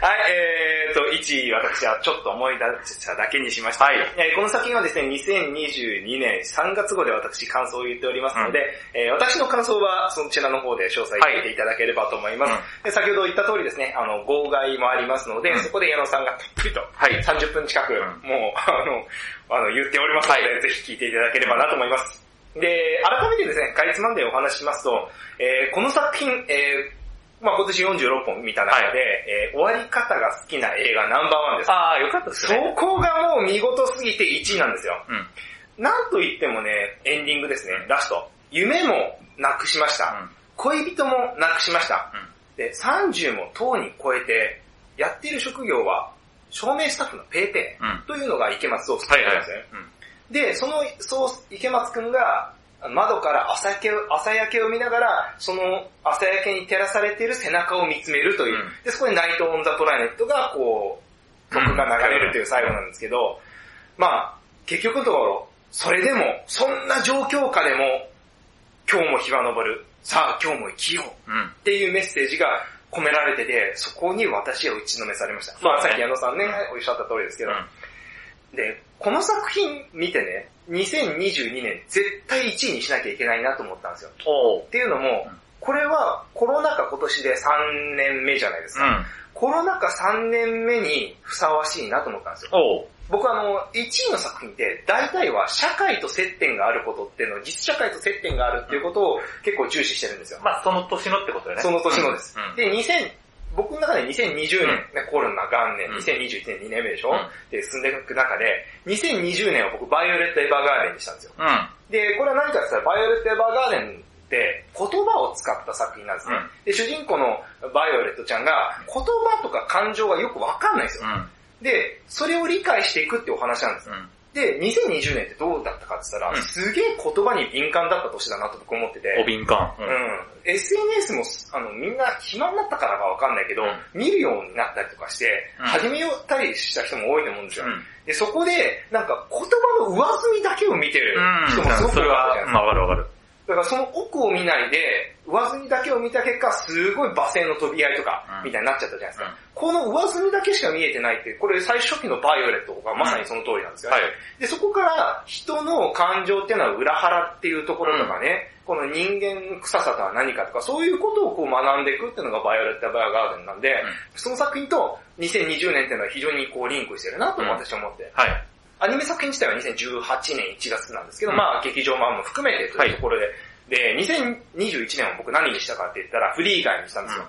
C: はい、えーと、1位私はちょっと思い出しただけにしました。
B: はい
C: えーこの作品はですね、2022年3月号で私感想を言っておりますので、えー私の感想はそちらの方で詳細聞いていただければと思います。
B: はい
C: で先ほど言った通りですね、あの、号外もありますので、
B: うん
C: そこで矢野さんがたっぷりと
B: はい。
C: 30分近く、
B: ん
C: もう、あの、あの、言っておりますので、
B: はい
C: ぜひ聞いていただければなと思います。で、改めてですね、かいつまんでお話ししますと、えーこの作品、えーまあ今年46本見た中で、
B: はい
C: えー終わり方が好きな映画ナンバーワンです。
B: あー、よかったです
C: そ
B: ね。
C: こがもう見事すぎて1位なんですよ。
B: うん。
C: なんと言ってもね、エンディングですね、ラスト。夢もなくしました。恋人もなくしました。
B: うん
C: で、30もとうに超えて、やっている職業は、照明スタッフのペーペ
B: うん。
C: ーというのが池松壮亮
B: はいはい
C: なんですね。。
B: うん
C: で、その、そう、池松くんが、窓から朝焼けを、朝焼けを見ながら、その朝焼けに照らされている背中を見つめるという。
B: うん
C: で、そこでナイト・オン・ザ・プラネットが、こう、曲が流れるという最後なんですけど、まあ、結局のところ、それでも、そんな状況下でも、今日も日は昇る。さあ、今日も生きよう。
B: うん。
C: っていうメッセージが込められてて、そこに私は打ちのめされました。まあさっき矢野さんね、おっしゃった通りですけど、で、この作品見てね、2022年絶対1位にしなきゃいけないなと思ったんですよ。っていうのも
B: うん、
C: これはコロナ禍今年で3年目じゃないですか。
B: うん。
C: コロナ禍3年目にふさわしいなと思ったんですよ。僕あの、1位の作品って大体は社会と接点があることっていうのを、実社会と接点があるっていうことを結構重視してるんですよ。
B: まあその年のってことよね。
C: その年のです。
B: うん。
C: で、2000、僕の中で2020年、ねコロナ元年、
B: うん
C: 2021年2年目でしょ、
B: うん
C: で、進んでいく中で、2020年は僕バイオレット・エヴァーガーデンにしたんですよ。
B: うん。
C: で、これは何かって言ったら、バイオレット・エヴァーガーデンって言葉を使った作品なんですね。
B: うん
C: で、主人公のバイオレットちゃんが言葉とか感情がよくわかんないんですよ。
B: うん。
C: で、それを理解していくっていうお話なんですよ。
B: うん。
C: で、2020年ってどうだったかって言ったら、
B: うん
C: すげえ言葉に敏感だった年だなと僕思ってて。
B: お敏感。う。
C: うんん。SNS も、あの、みんな暇になったからかわかんないけど、
B: うん
C: 見るようになったりとかして、
B: うん
C: 始めよったりした人も多いと思うんですよ。
B: うん。
C: で、そこで、なんか言葉の上積みだけを見てる人もすごく
B: それ
C: 多いです、か。
B: はまあわかるわかる。
C: だからその奥を見ないで、上澄みだけを見た結果、すごい罵声の飛び合いとか
B: う、ん
C: みたいになっちゃったじゃないですか。
B: うん
C: この上澄みだけしか見えてないって、これ最初期のバイオレットがまさにその通りなんですよね。
B: はい。
C: で、そこから人の感情っていうのは裏腹っていうところとかね、この人間臭さとは何かとか、そういうことをこう学んでいくっていうのがヴァイオレット・エヴァーガーデンなんで、その作品と2020年っていうのは非常にこうリンクしてるなと私は思って。
B: はい。
C: アニメ作品自体は2018年1月なんですけど、
B: うん
C: まあ劇場版も含めてというところで、で、2021年は僕何にしたかって言ったらフリー以外にしたんですよ。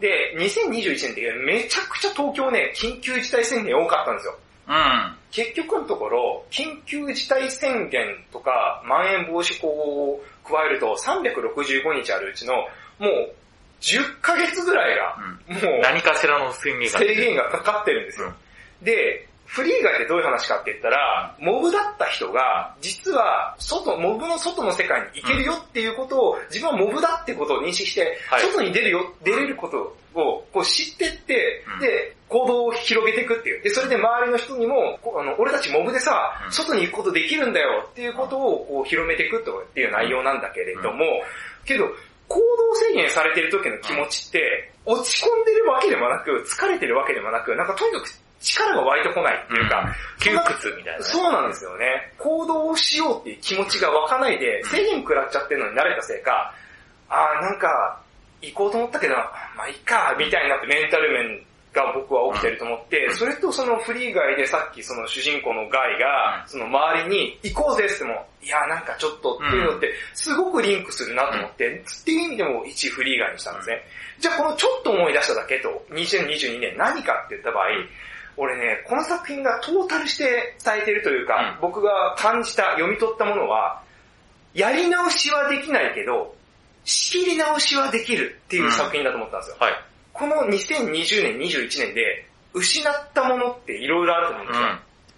C: で、2021年ってめちゃくちゃ東京ね、緊急事態宣言多かったんですよ。
B: うん。
C: 結局のところ、緊急事態宣言とか、まん延防止法を加えると365日あるうちの、もう10ヶ月ぐらいが、もう
B: 何かしらの。
C: 制限がかかってるんですよ。で、フリー以外ってどういう話かって言ったら、モブだった人が、実は、外、モブの外の世界に行けるよっていうことを、自分はモブだってことを認識して、
B: はい。
C: 外に出るよ、出れることをこう知ってって、
B: うん。
C: で、行動を広げていくっていう。で、それで周りの人にも、あの俺たちモブでさ、
B: うん。
C: 外に行くことできるんだよっていうことをこう広めていくっていう内容なんだけれども、けど、行動制限されてる時の気持ちって、落ち込んでるわけでもなく、疲れてるわけでもなく、なんかとにかく力が湧いてこないっていうか、
B: 窮屈みたいな。ね。
C: そうなんですよね。行動をしようっていう気持ちが湧かないで、制限食らっちゃってるのに慣れたせいか、あーなんか、行こうと思ったけど、まあいいか、みたいになってメンタル面が僕は起きてると思って、それとそのフリー外でさっきその主人公のガイが、その周りに行こうぜっても、いやなんかちょっとっていうのって、すごくリンクするなと思って、っていう意味でも1フリー外にしたんですね。じゃあこのちょっと思い出しただけと、2022年何かって言った場合、俺ね、この作品がトータルして伝えてるというか、僕が感じた、読み取ったものは、やり直しはできないけど、仕切り直しはできるっていう作品だと思ったんですよ。
B: はい。
C: この2020年、21年で、失ったものっていろいろあると思うんですよ。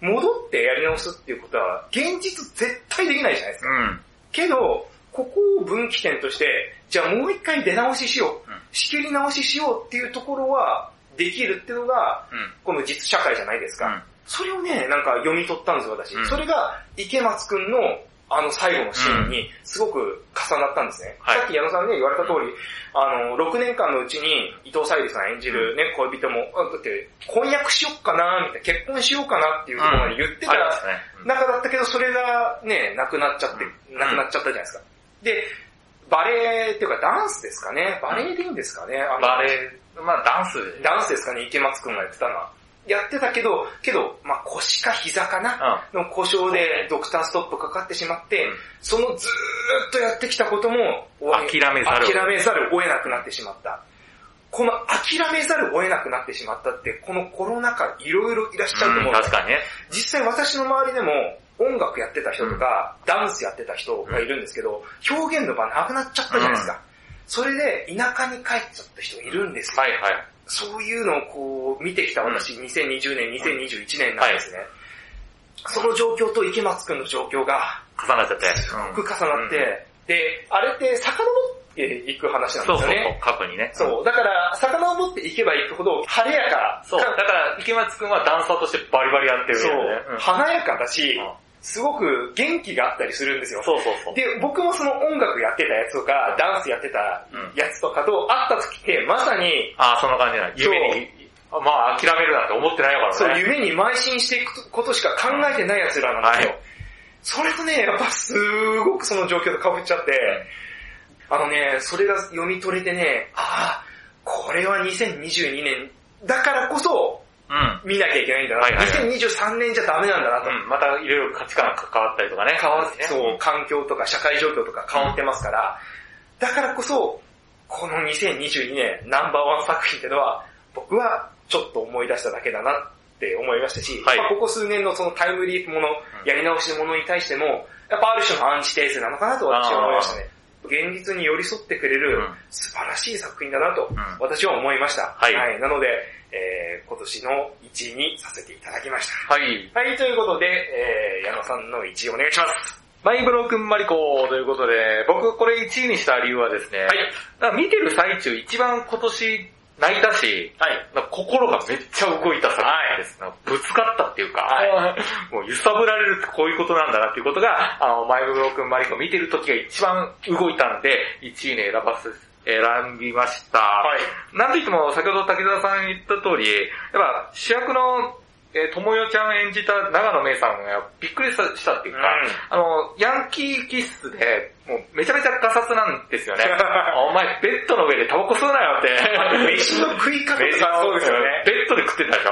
C: 戻ってやり直すっていうことは、現実絶対できないじゃないですか。
B: うん。
C: けど、ここを分岐点として、じゃあもう一回出直ししよう。
B: うん
C: 仕切り直ししようっていうところは、できるっていうのが、
B: うん。
C: この実社会じゃないですか。
B: うん
C: それをね、なんか読み取ったんですよ、私。
B: うん
C: それが、池松くんのあの最後のシーンにすごく重なったんですね。
B: はい
C: さっき矢野さんね言われた通り、あの、6年間のうちに伊藤沙莉さん演じるね、恋人も、あだって婚約しよっかなみたいな、結婚しようかなっていうところまで言ってた中だったけど、それがね、なくなっちゃって、
B: うん
C: なくなっちゃったじゃないですか。で、バレエっていうかダンスですかね。バレエでいいんですかね。あの
B: バレエ、まあダンス。
C: ダンスですかね、池松くんがやってたのは。やってたけど、けど、まあ腰か膝かな、の故障でドクターストップかかってしまって、
B: うん
C: そのずーっとやってきたことも、
B: 諦めざるを
C: 諦めざるを得なくなってしまった。この諦めざるを得なくなってしまったって、このコロナ禍いろいろいらっしゃると思うんです
B: 確かにね。
C: 実際私の周りでも音楽やってた人とか、ダンスやってた人がいるんですけど、表現の場なくなっちゃったじゃないですか。それで田舎に帰っちゃった人いるんですよ。
B: はいはい。
C: そういうのをこう見てきた私、2020年、2021年なんですね。その状況と池松くんの状況が
B: 重なっちゃって。
C: すごく重なって、で、あれって遡っていく話なん
B: そうそうそう
C: ですよね。、
B: 過去にね。
C: そう。だから、遡っていけばいくほど、晴れやか。
B: そう。だから、池松くんはダンサーとしてバリバリやってる
C: そう
B: よね。うん
C: 華やかだし
B: うん、
C: すごく元気があったりするんですよ。
B: そうそうそう。
C: で、僕もその音楽やってたやつとか、ダンスやってたやつとかと会った時って、まさに、
B: ああ、そんな感じなの。夢に、まあ諦めるなんて思ってないからね。
C: そう、夢に邁進していくことしか考えてない奴らなんですよ。
B: はい
C: それとね、やっぱすごくその状況と被っちゃって、あのね、それが読み取れてね、ああ、これは2022年だからこそ
B: うん。
C: 見なきゃいけないんだな。
B: はいはいは
C: 2023年じゃダメなんだなと。
B: うん。またいろいろ価値観が関わったりとかね。
C: 変わっ
B: ね
C: そう、環境とか社会状況とか変わってますから、だからこそ、この2022年ナンバーワン作品ってのは、僕はちょっと思い出しただけだなって思いましたし、
B: はい
C: まあ、ここ数年のそのタイムリープもの、やり直しのものに対しても、やっぱある種のアンチテーゼなのかなと私は思いましたね。現実に寄り添ってくれる
B: うん
C: 素晴らしい作品だなと
B: ん
C: 私は思いました。
B: はい
C: なので、えー今年の1位にさせていただきました。
B: はい。
C: はい、ということで、えー、矢野さんの1位お願いします。
B: マイブロークンマリコということで、僕これ1位にした理由はですね、
C: はい。
B: 見てる最中一番今年泣いたし、
C: はい。
B: 心がめっちゃ動いた作品です。なんかぶつかったっていうか、
C: は
B: もう揺さぶられるってこういうことなんだなっていうことが、あの、マイブロークンマリコ見てる時が一番動いたんで、1位に選ばせ、選びました。
C: はい。
B: なんといっても、先ほど武田さん言った通り、やっぱ主役の、えー、ともよちゃん演じた長野芽郁さんがびっくりしたっていうか、あの、ヤンキー気質で、もうめちゃめちゃガサツなんですよね。お前、ベッドの上でタバコ吸うなよって。
C: 飯の食い方かそうですよね。
B: ベッドで食ってたでしょ？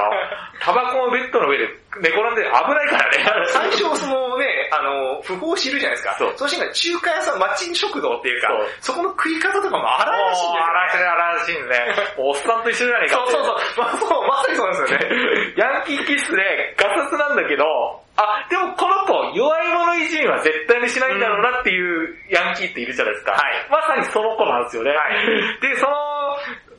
B: タバコもベッドの上で寝転んで危ないからね。
C: 最初そのね、あの、不法を知るじゃないですか。
B: そう
C: そのシーンが中華屋さん、町食堂っていうか
B: そ
C: この食い方とかも荒々しいんですよ。
B: 荒々しいんですね。もうおっさんと一緒じゃねえか。
C: そうそうそう。まあそう、まさにそうなんですよね。
B: ヤンキー気質でガサツなんだけど、あ、でもこの子、弱い者いじめは絶対にしないんだろうなっていうヤンキーっているじゃないですか。
C: はい
B: まさにその子なんですよね。
C: はい
B: で、その、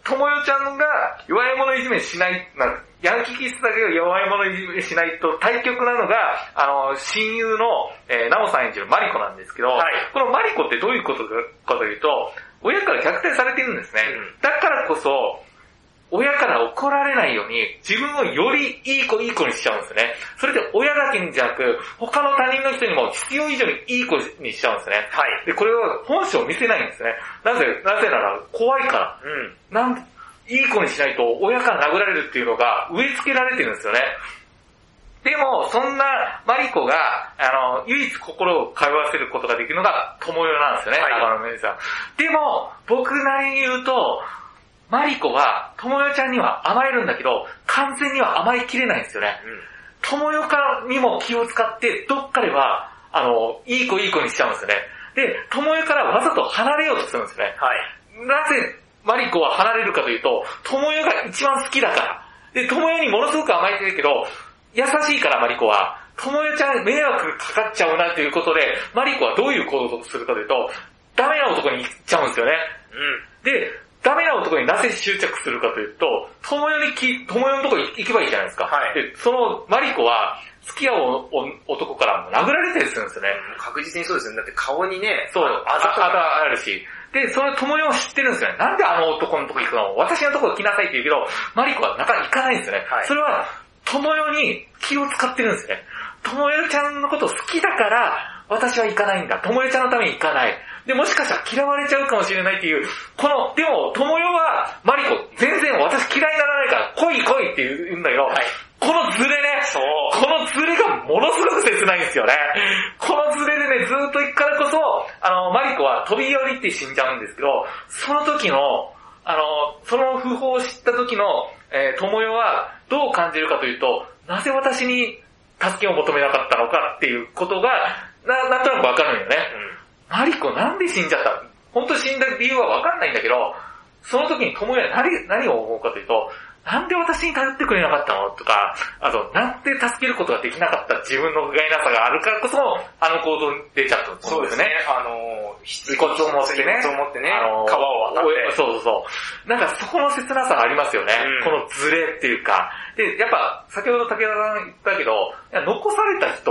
B: ともよちゃんが弱い者いじめしない、なヤンキー気質だけど弱い者いじめしないと対極なのが、あの、親友の、えー、ナオさん演じるマリコなんですけど、
C: はい
B: このマリコってどういうことかというと、親から虐待されてるんですね。
C: うん
B: だからこそ、親から怒られないように、自分をよりいい子いい子にしちゃうんですね。それで親だけにじゃなく、他の他人の人にも必要以上にいい子にしちゃうんですね。
C: はい。
B: で、これは本性を見せないんですね。なぜ、なぜなら怖いから。
C: うん。
B: なん、いい子にしないと親から殴られるっていうのが植え付けられてるんですよね。でも、そんなマリコが、あの、唯一心を通わせることができるのが、友よなんですよね、
C: はい
B: 長野めいさん。でも、僕なりに言うと、マリコは、友よちゃんには甘えるんだけど、完全には甘えきれないんですよね。友よかにも気を使って、どっかでは、あの、いい子いい子にしちゃうんですよね。で、友よからわざと離れようとするんですね。
C: はい。
B: なぜマリコは離れるかというと、友よが一番好きだから。で、友よにものすごく甘えてるけど、優しいからマリコは、友よちゃん迷惑かかっちゃうなということで、マリコはどういう行動をするかというと、ダメな男に行っちゃうんですよね。
C: うん。
B: で、ダメな男になぜ執着するかというと、友よにき、友よのとこに行けばいいじゃないですか。
C: はい
B: で、そのマリコは、付き合う男からも殴られたりするんですよね。
C: 確実にそうですよね。だって顔にね、
B: そう、
C: あざとか。
B: あざあるし。で、その友よを知ってるんですよね。なんであの男のとこ行くの？私のとこ来なさいって言うけど、マリコはなかなか行かないんですよね。
C: はい
B: それは、友よに気を使ってるんですよね。友よちゃんのこと好きだから、私は行かないんだ。ともよちゃんのために行かない。で、もしかしたら嫌われちゃうかもしれないっていう、この、でも、ともよは、マリコ、全然私嫌いにならないから、来い来いって言うんだけど、このズレね、
C: そう。
B: このズレがものすごく切ないんですよね。このズレでね、ずっと行くからこそ、あの、マリコは飛び降りて死んじゃうんですけど、その時の、あの、その訃報を知った時の、えー、友よはどう感じるかというと、なぜ私に助けを求めなかったのかっていうことが、な、なんとなくわかるんよね。マリコなんで死んじゃった？本当死んだ理由はわかんないんだけど、その時に友也は何、何を思うかというと、なんで私に頼ってくれなかったの？とか、あと、なんで助けることができなかった？自分の不甲斐なさがあるからこそ、あの行動に出ちゃったと
C: そうですね。あの、
B: 遺骨を持ってね。
C: 遺骨を持ってね、
B: あの
C: 川を渡って。
B: そうそうそう。なんかそこの切なさがありますよね。
C: うん
B: このズレっていうか。で、やっぱ、先ほど武田さん言ったけど、残された人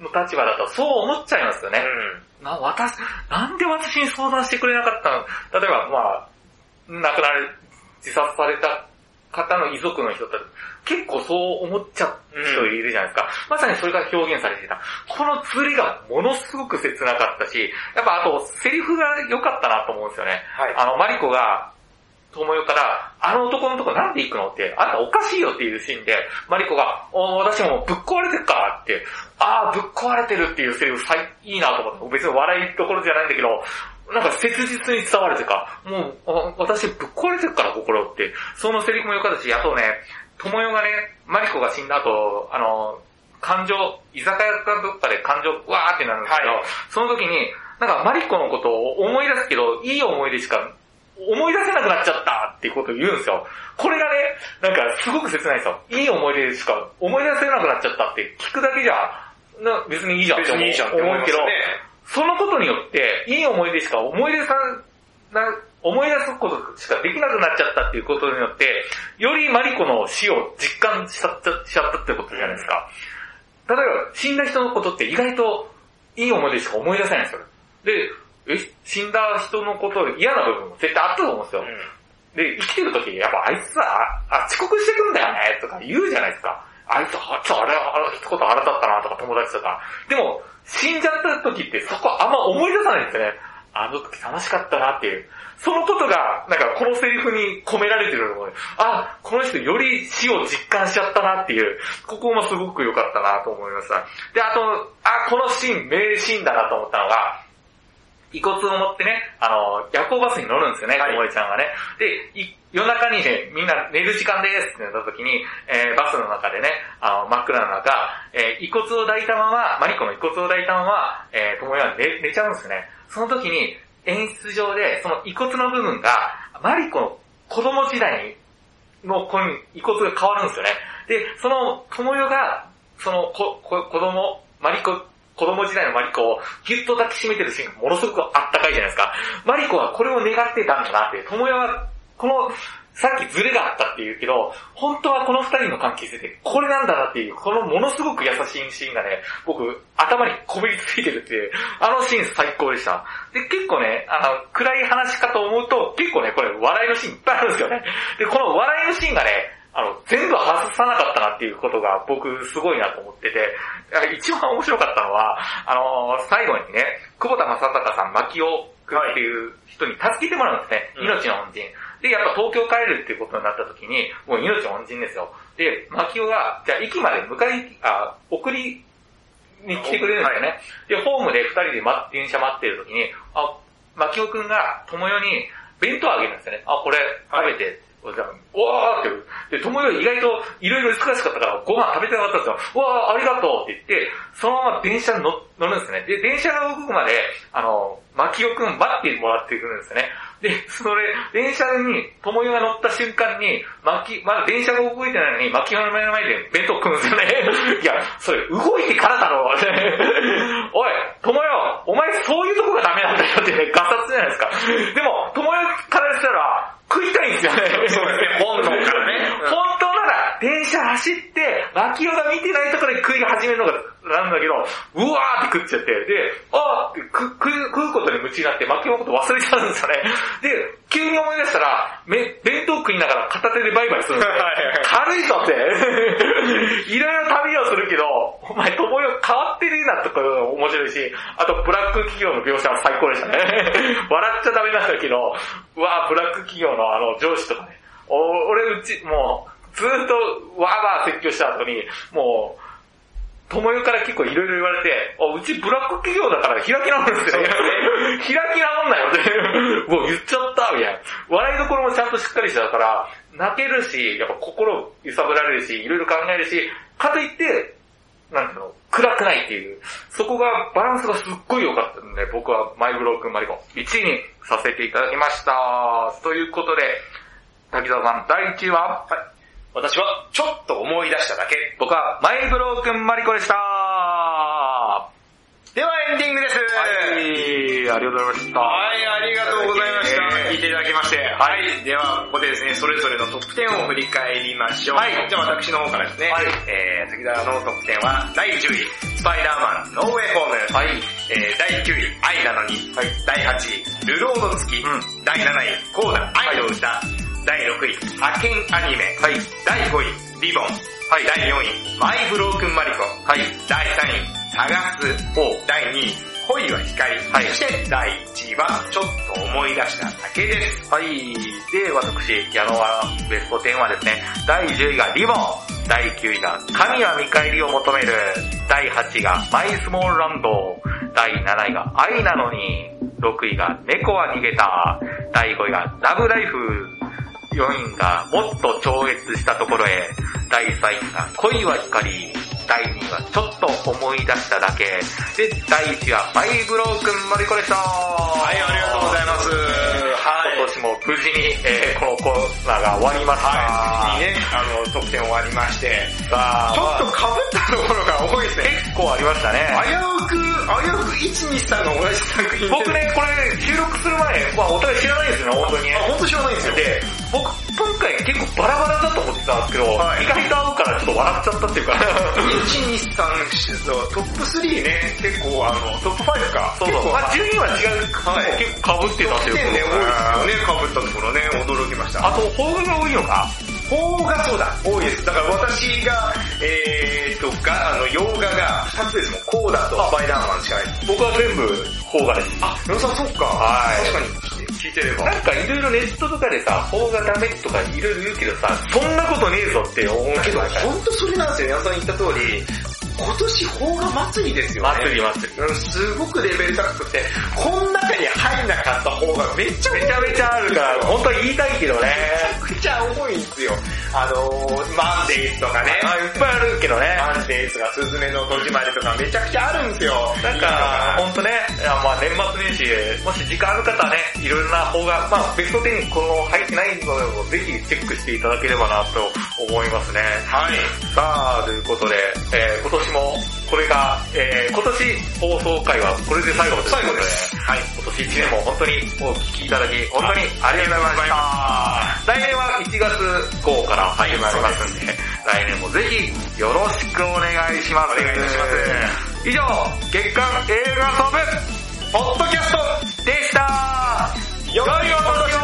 B: の立場だとそう思っちゃいますよね。な、私、なんで私に相談してくれなかったの？例えば、まあ、亡くなる、自殺された方の遺族の人って結構そう思っちゃう人いるじゃないですか。まさにそれが表現されていた。このズレがものすごく切なかったし、やっぱあとセリフが良かったなと思うんですよね。
C: はい。
B: あの、マリコが、友よから、あの男のとこなんで行くのって、あんたおかしいよっていうシーンで、マリコが、お私もぶっ壊れてるからって、ああ、ぶっ壊れてるっていうセリフ最いいなと思って、別に笑いどころじゃないんだけど、なんか切実に伝わるというか、もう、あ私ぶっ壊れてるから心って、そのセリフも良かったし、あとね、友よがね、マリコが死んだ後、あの、感情、居酒屋かどっかで感情、わーってなるんですけど、
C: はい
B: その時に、なんかマリコのことを思い出すけど、いい思い出しか思い出せなくなっちゃったっていうことを言うんですよ。これがね、なんかすごく切ないんですよ。いい思い出しか思い出せなくなっちゃったって聞くだけじゃ、な別にいいじゃんって思う
C: 別にいいじゃんって思います
B: けど
C: よね。、
B: そのことによって、いい思い出しか思い出さな、思い出すことしかできなくなっちゃったっていうことによって、よりマリコの死を実感しちゃったしちゃったってことじゃないですか。例えば、死んだ人のことって意外といい思い出しか思い出せないんですよ。で、え死んだ人のこと嫌な部分も絶対あったと思うんですよ。で、生きてる時、やっぱあいつさ、あ遅刻してくんだよね、とか言うじゃないですか。あいつ、あ、ちょ、あれ、あれ、一言腹立ったな、とか友達とか。でも、死んじゃった時ってそこあんま思い出さないんですよね。あの時楽しかったなっていう。そのことが、なんかこのセリフに込められてるのも、あ、この人より死を実感しちゃったなっていう、ここもすごく良かったなと思いました。で、あと、あ、このシーン、名シーンだなと思ったのが、遺骨を持ってね、あの、夜行バスに乗るんですよね、
C: はい
B: ともえちゃんがね。で、い夜中にね、みんな寝る時間ですってなった時に、えーバスの中でね、あの、真っ暗な中、えー遺骨を抱いたまま、マリコの遺骨を抱いたまま、えー、ともえは寝寝ちゃうんですよね。その時に、演出上で、その遺骨の部分が、マリコの子供時代の子に遺骨が変わるんですよね。で、その、友よが、その、こ、こ、子供、マリコ、子供時代のマリコをギュッと抱きしめてるシーンがものすごくあったかいじゃないですか。マリコはこれを願ってたんだなって、友よは、この、さっきズレがあったって言うけど、本当はこの二人の関係性ってこれなんだなっていう、このものすごく優しいシーンがね、僕、頭にこびりついてるっていう、あのシーン最高でした。で、結構ね、あの、暗い話かと思うと、結構ね、これ笑いのシーンいっぱいあるんですよね。で、この笑いのシーンがね、あの、全部外さなかったなっていうことが僕すごいなと思ってて、一番面白かったのは、あの最後にね、久保田正孝さん、牧尾君っていう人に助けてもらうんですね。
C: うん
B: 命の恩人。で、やっぱ東京帰るっていうことになった時に、もう命の恩人ですよ。で、牧尾が、じゃあ駅まで迎え、あ、送りに来てくれるんですよね。で、ホームで二人で待っ電車待ってる時に、あ、牧尾くんが友よに弁当あげるんですよね。あ、これ食べて。じゃあおわーって、で、友よ意外といろいろ忙しかったからご飯食べてなかったんですよ。わーありがとうって言って、そのまま電車に乗乗るんですね。で、電車が動くまで、あの、牧尾くん待ってもらってくるんですよね。で、それ、電車に、友よが乗った瞬間に、牧、まだ電車が動いてないのに、牧尾の目の前で弁当食うんですよね。いや、それ動いてからだろ。おい、友よ、お前そういうとこがダメなんだよってね、ガサツじゃないですか。でも、友よからしたら、食いたいんですよね。
C: そうですね、本能からね。
B: 本当なら、電車走って、牧尾が見てないところで食い始めるのが、なんだけど、うわーって食っちゃって、で、あーって食食う食うことに夢中になって負けのこと忘れちゃうんですよね。で、急に思い出したら、め弁当食いながら片手でバイバイするんですよ。軽いぞって。いろいろ旅をするけど、お前、ともよ変わってるなとか面白いし、あとブラック企業の描写は最高でしたね。笑っちゃダメなんだけど、うわーブラック企業のあの上司とかね、お俺うち、もう、ずーっとわーわー説教した後に、もう、ともよから結構いろいろ言われて、あ、うちブラック企業だから開き直るんですよね。開き直んなよって。もう言っちゃった、みたいな。笑いどころもちゃんとしっかりしてたから、泣けるし、やっぱ心揺さぶられるし、いろいろ考えるし、かといって、なんていうの、暗くないっていう、そこが、バランスがすっごい良かったんで、僕はマイブロークンマリコ1位にさせていただきました。ということで、滝沢さん、第1位は？
C: はい。私は、ちょっと思い出しただけ。
B: 僕はマイブロークンマリコでした。は
C: ではエンディングです。
B: い、ありがとうございました。
C: はい、ありがとうございました。
B: えー
C: 聞いていただきまして。はい。では、ここでですね、それぞれのトップ10を振り返りましょう。
B: はい
C: じゃあ私の方からですね。
B: はい
C: えー、杉田のトップ10は、第10位、スパイダーマン、ノーウェイホーム。
B: はい。
C: えー、第9位、愛なのに。
B: はい
C: 第8位、流浪の月。
B: うん
C: 第7位、コーダ、愛の歌。第6位、派遣アニメ。
B: はい。
C: 第5位、リボン。
B: はい
C: 第4位、マイブロークンマリコ。
B: はい。
C: 第3位、探す。
B: お
C: 第2位、恋は光。
B: はい
C: そして第1位は、ちょっと思い出しただけです。
B: はい。で、私、矢野はベスト10はですね、第10位がリボン、第9位が神は見返りを求める、第8位がマイスモールランド、第7位が愛なのに、6位が猫は逃げた、第5位がラブライフ、4位がもっと超越したところへ、第3位が恋は光、第2位はちょっと思い出しただけ、で、第1位はマイブロークンマリコでした。は
C: はい、ありがとうございます。はい。
B: 今年も無事に、えーこのコーナーが終わりました。
C: はい、無事にね、あの、得点終わりまして、
B: さあ、
C: ちょっと
B: ま
C: 被ったところが多いです
B: あ
C: ね。
B: 結構ありましたね。
C: 危うく、危うく1、2、3が同じ作品で。
B: 僕ね、これ収録する前、まあお互い知らないんですよね、本当に。
C: あ、本当知らないんですよ。
B: で、僕、今回結構バラバラだと思ってたんですけど、
C: はい
B: 意外と合うからちょっと笑っちゃったっていうか。
C: 1、2、3のトップ3ね、結構あの、トップ5か。
B: そうそう。まあ順位は違う、
C: はい
B: 結構被ってたっていう
C: 点ね、多いですよね、被ったところね、驚きました。
B: あと、邦画が多いのか？
C: 邦画そうだ、多いです。だから私が、えーと、が、あの、洋画が2つですもん。コーダとスパイダーマンしかないです。
B: 僕は全部邦画です。
C: あ、野さんそっか。
B: はい
C: 確かに聞いてれば。
B: なんかいろいろネットとかでさ、邦画ダメとかいろいろ言うけどさ、そんなことねえぞって思う
C: けど、
B: けど、
C: 本当それなんですよね。矢野さん言った通り、今年邦画祭りですよね。
B: 祭り祭り。
C: うんすごくレベル高くて、この中に入んなかった方がめっちゃ
B: めちゃめちゃあるから、本当は言いたいけどね。
C: めちゃくちゃ重いんですよ。あのー、マンデーズとかね。
B: あ、いっぱいあるけどね。
C: マンデーズがスズメの戸締まりとかめちゃくちゃあるんですよ。
B: なんか、ほんとね、まあ年末年始、もし時間ある方はね、いろいろな方が、まあベスト10にこの入ってないのをぜひチェックしていただければなと思いますね。
C: はい。
B: さあ、ということで、えー今年も、これが、えー今年放送回はこれで最後ということで、
C: 最後です
B: はい、今年1年も本当にお聞きいただき、本当にありがとうございました。来年は1月号から始まりますんで、来年もぜひよろしくお願いします。
C: お願いいたします。
B: 以上、月間映画ソブ
C: ポッドキャスト
B: でした
C: 良いお年